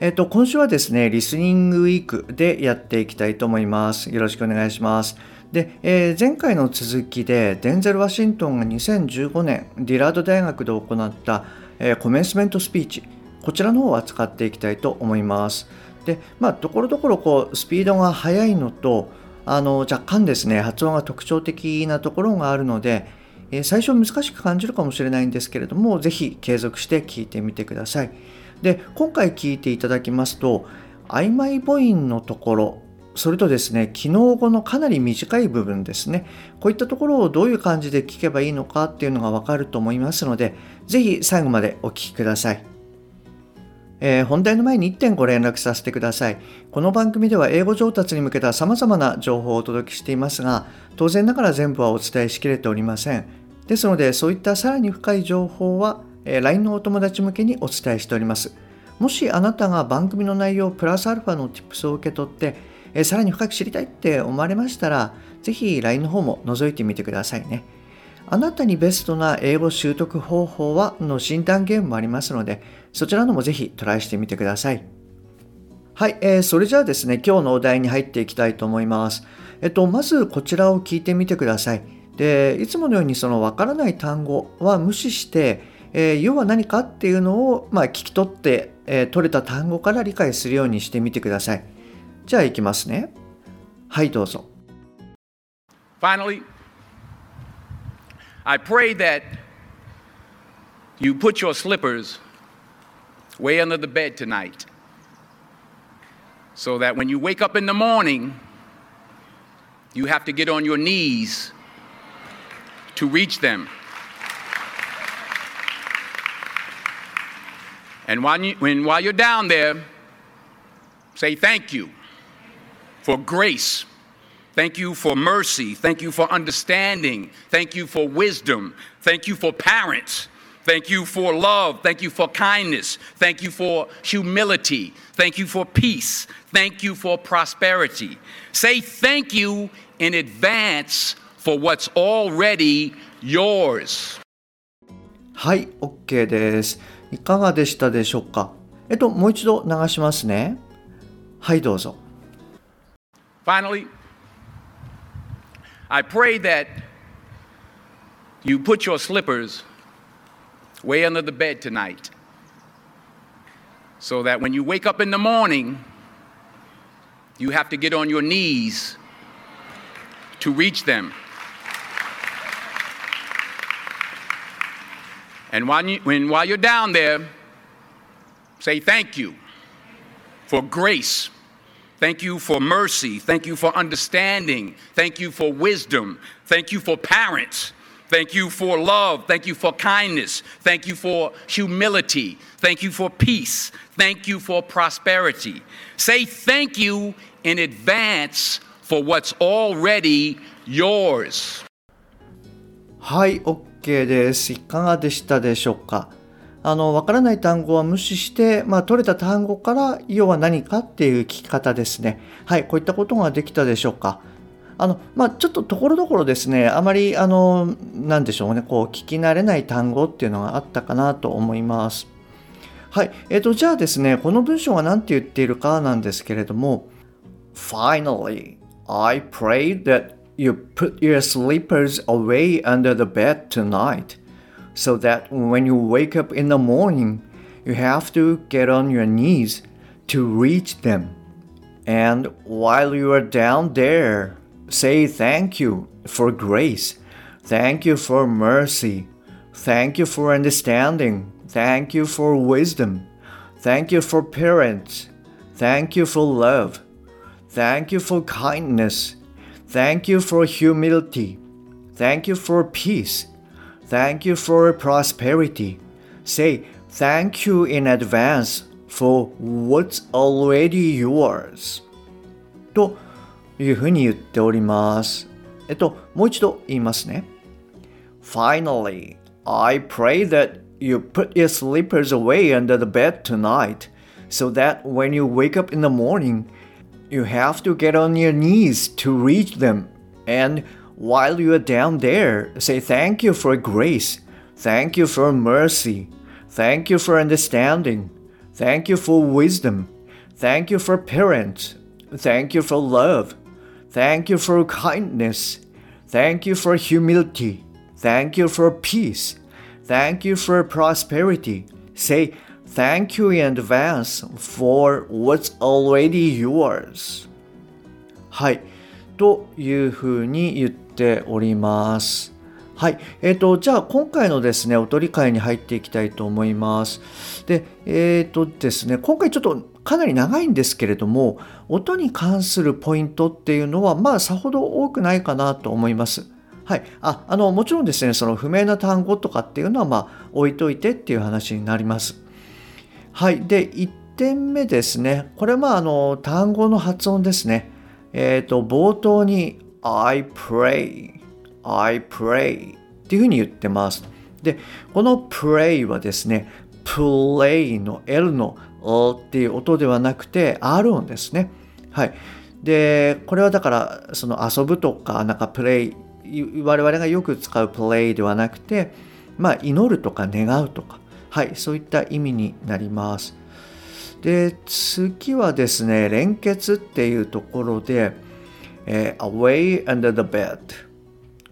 えっと、今週はですね、リスニングウィークでやっていきたいと思います。よろしくお願いします。で、えー、前回の続きで、デンゼル・ワシントンが2015年、ディラード大学で行った、えー、コメンスメントスピーチ、こちらの方を扱っていきたいと思います。で、まあ、ところどころこう、スピードが速いのと、あの、若干ですね、発音が特徴的なところがあるので、えー、最初難しく感じるかもしれないんですけれども、ぜひ継続して聞いてみてください。で今回聞いていただきますと曖昧母音のところそれとですね機能語のかなり短い部分ですねこういったところをどういう感じで聞けばいいのかっていうのがわかると思いますので是非最後までお聞きくださいえー、本題の前に1点ご連絡させてください。この番組では英語上達に向けた様々な情報をお届けしていますが、当然ながら全部はお伝えしきれておりません。ですので、そういったさらに深い情報は、え LINE のお友達向けにお伝えしております。もしあなたが番組の内容プラスアルファの Tips を受け取って、えさらに深く知りたいって思われましたら、ぜひ LINE の方も覗いてみてくださいね。あなたにベストな英語習得方法はの診断ゲームもありますので、そちらのもぜひトライしてみてください。はい、えー、それじゃあですね、今日のお題に入っていきたいと思います。えっと、まずこちらを聞いてみてください。で、いつものようにそのわからない単語は無視して、えー、要は何かっていうのを、まあ、聞き取って、えー、取れた単語から理解するようにしてみてください。じゃあいきますね。はいどうぞ。Finally, I pray that you put your slippers way under the bed tonight so that when you wake up in the morning, you have to get on your knees to reach them. And while, you, when, while you're down there, say thank you for grace. Thank you for mercy. Thank you for understanding. Thank you for wisdom. Thank you for parents. Thank you for love. Thank you for kindness. Thank you for humility. Thank you for peace. Thank you for prosperity. Say thank you in advance for what's already yours. はい、OK です。 いかがでしたでしょうかえっと、もう一度流しますね。はい、どうぞ。Finally, I pray that you put your slippers way under the bed tonight so that when you wake up in the morning, you have to get on your knees to reach them. And while, you, when, while you're down there, say thank you for grace. Thank you for mercy. Thank you for understanding. Thank you for wisdom. Thank you for parents. Thank you for love. Thank you for kindness. Thank you for humility. Thank you for peace. Thank you for prosperity. Say thank you in advance for what's already yours. はい、OK です。いかがでしたでしょうか？あの、わからない単語は無視して、まあ、取れた単語から要は何かっていう聞き方ですね。はい、こういったことができたでしょうか？あの、まあ、ちょっとところどころですね、あまり、あの、なんでしょうね、こう、聞き慣れない単語っていうのがあったかなと思います。はい、えっ、ー、と、じゃあですね、この文章が何て言っているかなんですけれども、Finally, I pray that you put your slippers away under the bed tonight so that when you wake up in the morning, you have to get on your knees to reach them. And while you are down there, say thank you for grace. Thank you for mercy. Thank you for understanding. Thank you for wisdom. Thank you for parents. Thank you for love. Thank you for kindness. Thank you for humility. Thank you for peace. Thank you for prosperity. Say thank you in advance for what's already yours というふうに言っております。えっと、もう一度言いますね。Finally, I pray that you put your slippers away under the bed tonight so that when you wake up in the morning, you have to get on your knees to reach them. And while you are down there, say thank you for grace, thank you for mercy, thank you for understanding, thank you for wisdom, thank you for parents, thank you for love, thank you for kindness, thank you for humility, thank you for peace, thank you for prosperity. Say Thank you in advance for what's already yours. はい。というふうに言っております。はい。えっ、ー、と、じゃあ今回のですね、お取り会に入っていきたいと思います。で、えっ、ー、とですね、今回ちょっとかなり長いんですけれども、音に関するポイントっていうのは、まあさほど多くないかなと思います。はい、ああのもちろんですねその不明な単語とかっていうのはまあ置いといてっていう話になります。はい。で、1点目ですね。これはあの単語の発音ですね。えっ、ー、と、冒頭に I pray, I pray っていうふうに言ってます。で、この pray はですね、play の L のっていう音ではなくて R 音ですね。はい。で、これはだからその遊ぶとか、なんかプレイ、我々がよく使う play ではなくて、まあ祈るとか願うとか、はい、そういった意味になります。で、次はですね、連結っていうところで、えー、away under the bed。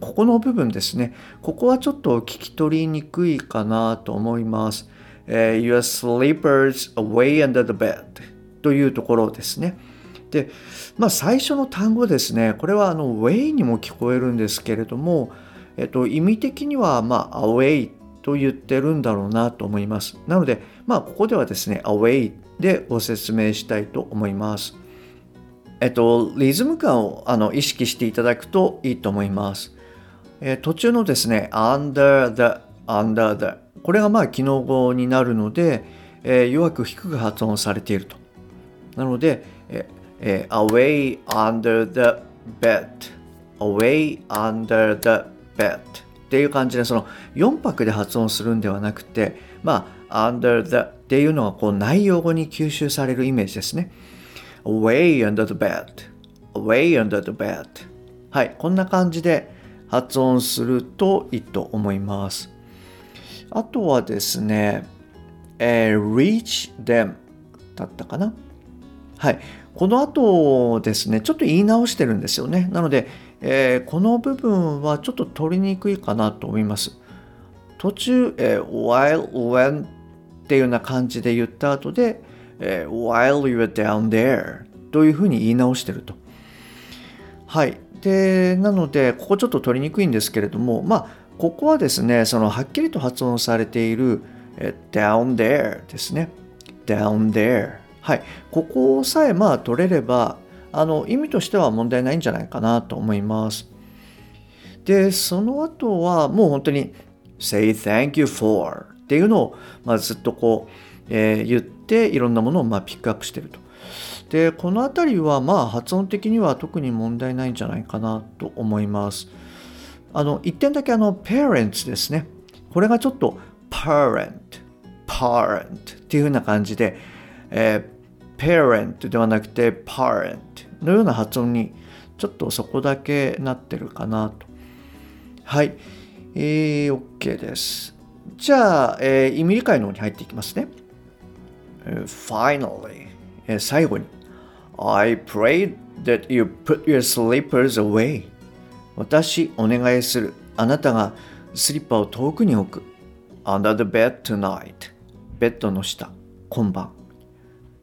ここの部分ですね。ここはちょっと聞き取りにくいかなと思います。えー、your sleepers away under the bed というところですね。で、まあ最初の単語ですね。これはあの way にも聞こえるんですけれども、えっと、意味的にはまあ away と言ってるんだろうなと思います。なので、まあ、ここではですね、away でご説明したいと思います。えっと、リズム感をあの意識していただくといいと思います。えー、途中のですね、under the, under the これがまあ機能語になるので、えー、弱く低く発音されていると。なので、えー、away under the bed away under the bed っていう感じでその4拍で発音するんではなくてまあ under the っていうのはこう内容語に吸収されるイメージですね。Away under the bed away under the bed はいこんな感じで発音するといいと思います。あとはですね、えー、reach them だったかな。はいこの後ですねちょっと言い直してるんですよね。なのでえー、この部分はちょっと取りにくいかなと思います。途中、えー、while, when っていうような感じで言った後で、えー、while you're down there というふうに言い直してると。はい。で、なので、ここちょっと取りにくいんですけれども、まあ、ここはですね、そのはっきりと発音されている、えー、down there ですね。down there。はい。ここさえまあ取れれば、あの意味としては問題ないんじゃないかなと思います。で、その後はもう本当に say thank you for っていうのを、まあ、ずっとこう、えー、言っていろんなものをまあピックアップしてると。で、この辺りはまあ発音的には特に問題ないんじゃないかなと思います。あの、一点だけあの parents ですね。これがちょっと parent, parent っていう風な感じで、えー parent ではなくて parent のような発音にちょっとそこだけなってるかなと。はい。えー、OK です。じゃあ、えー、意味理解の方に入っていきますね。Finally、えー、最後に I pray that you put your slippers away 私お願いするあなたがスリッパを遠くに置く under the bed tonight ベッドの下今晩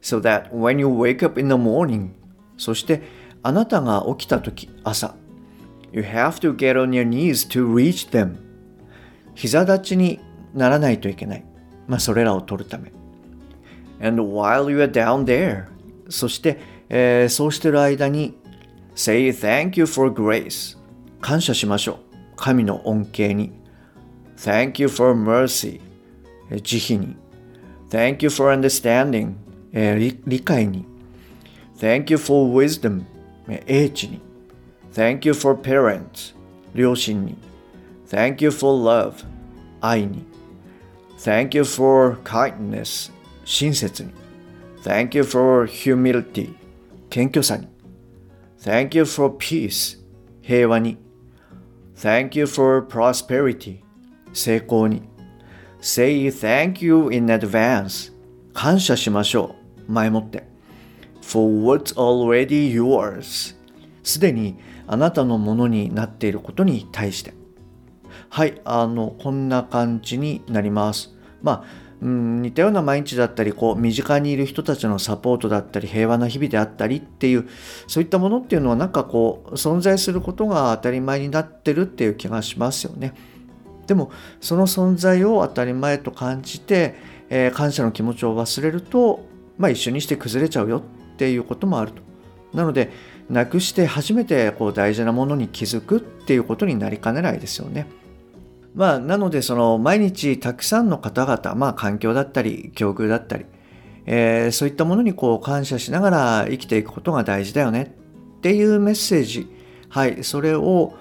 so that when you wake up in the morning そしてあなたが起きた時朝 You have to get on your knees to reach them 膝立ちにならないといけないまあそれらを取るため And while you are down there そして、えー、そうしてる間に Say thank you for grace 感謝しましょう神の恩恵に Thank you for mercy 慈悲に Thank you for understanding えー、理解に。Thank you for wisdom、英知に。Thank you for parents、両親に。Thank you for love、愛に。Thank you for kindness、親切に。Thank you for humility、謙虚さに。Thank you for peace、平和に。Thank you for prosperity、成功に。Say thank you in advance、感謝しましょう。 前もって。For what's already yours、すでにあなたのものになっていることに対して。はい、あの、こんな感じになります。まあ、うん、似たような毎日だったり、こう、身近にいる人たちのサポートだったり、平和な日々であったりっていう、そういったものっていうのはなんかこう、存在することが当たり前になってるっていう気がしますよね。でも、その存在を当たり前と感じて、えー、感謝の気持ちを忘れると、まあ一緒にして崩れちゃうよっていうこともあると。なので、なくして初めてこう大事なものに気づくっていうことになりかねないですよね。まあ、なのでその毎日たくさんの方々、まあ、環境だったり境遇だったり、えー、そういったものにこう感謝しながら生きていくことが大事だよねっていうメッセージ、はい、それを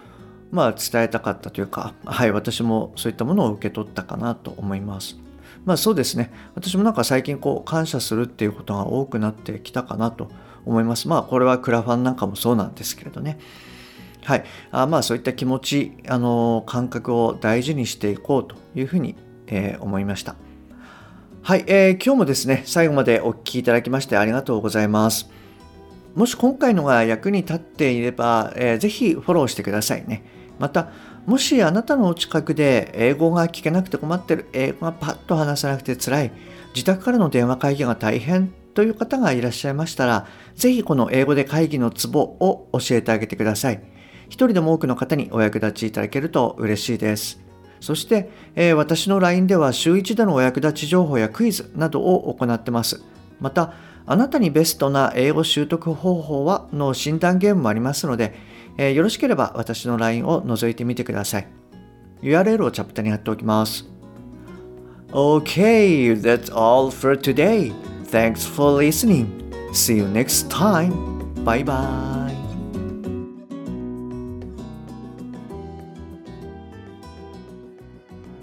まあ伝えたかったというか、はい、私もそういったものを受け取ったかなと思います。まあそうですね。私もなんか最近こう感謝するっていうことが多くなってきたかなと思います。まあこれはクラファンなんかもそうなんですけれどね。はい、あまあそういった気持ち、あの感覚を大事にしていこうというふうに、えー、思いました。はい、えー、今日もですね、最後までお聴きいただきましてありがとうございます。もし今回のが役に立っていれば、えー、ぜひフォローしてくださいね。また、もしあなたのお近くで英語が聞けなくて困ってる、英語がパッと話せなくて辛い、自宅からの電話会議が大変という方がいらっしゃいましたら、ぜひこの英語で会議のツボを教えてあげてください。一人でも多くの方にお役立ちいただけると嬉しいです。そして、えー、私の LINE では週1でのお役立ち情報やクイズなどを行ってます。また、あなたにベストな英語習得方法はの診断ゲームもありますので、えー、よろしければ私の LINE を覗いてみてください。URL をチャプターに貼っておきます。Okay, that's all for today. Thanks for listening. See you next time. Bye bye.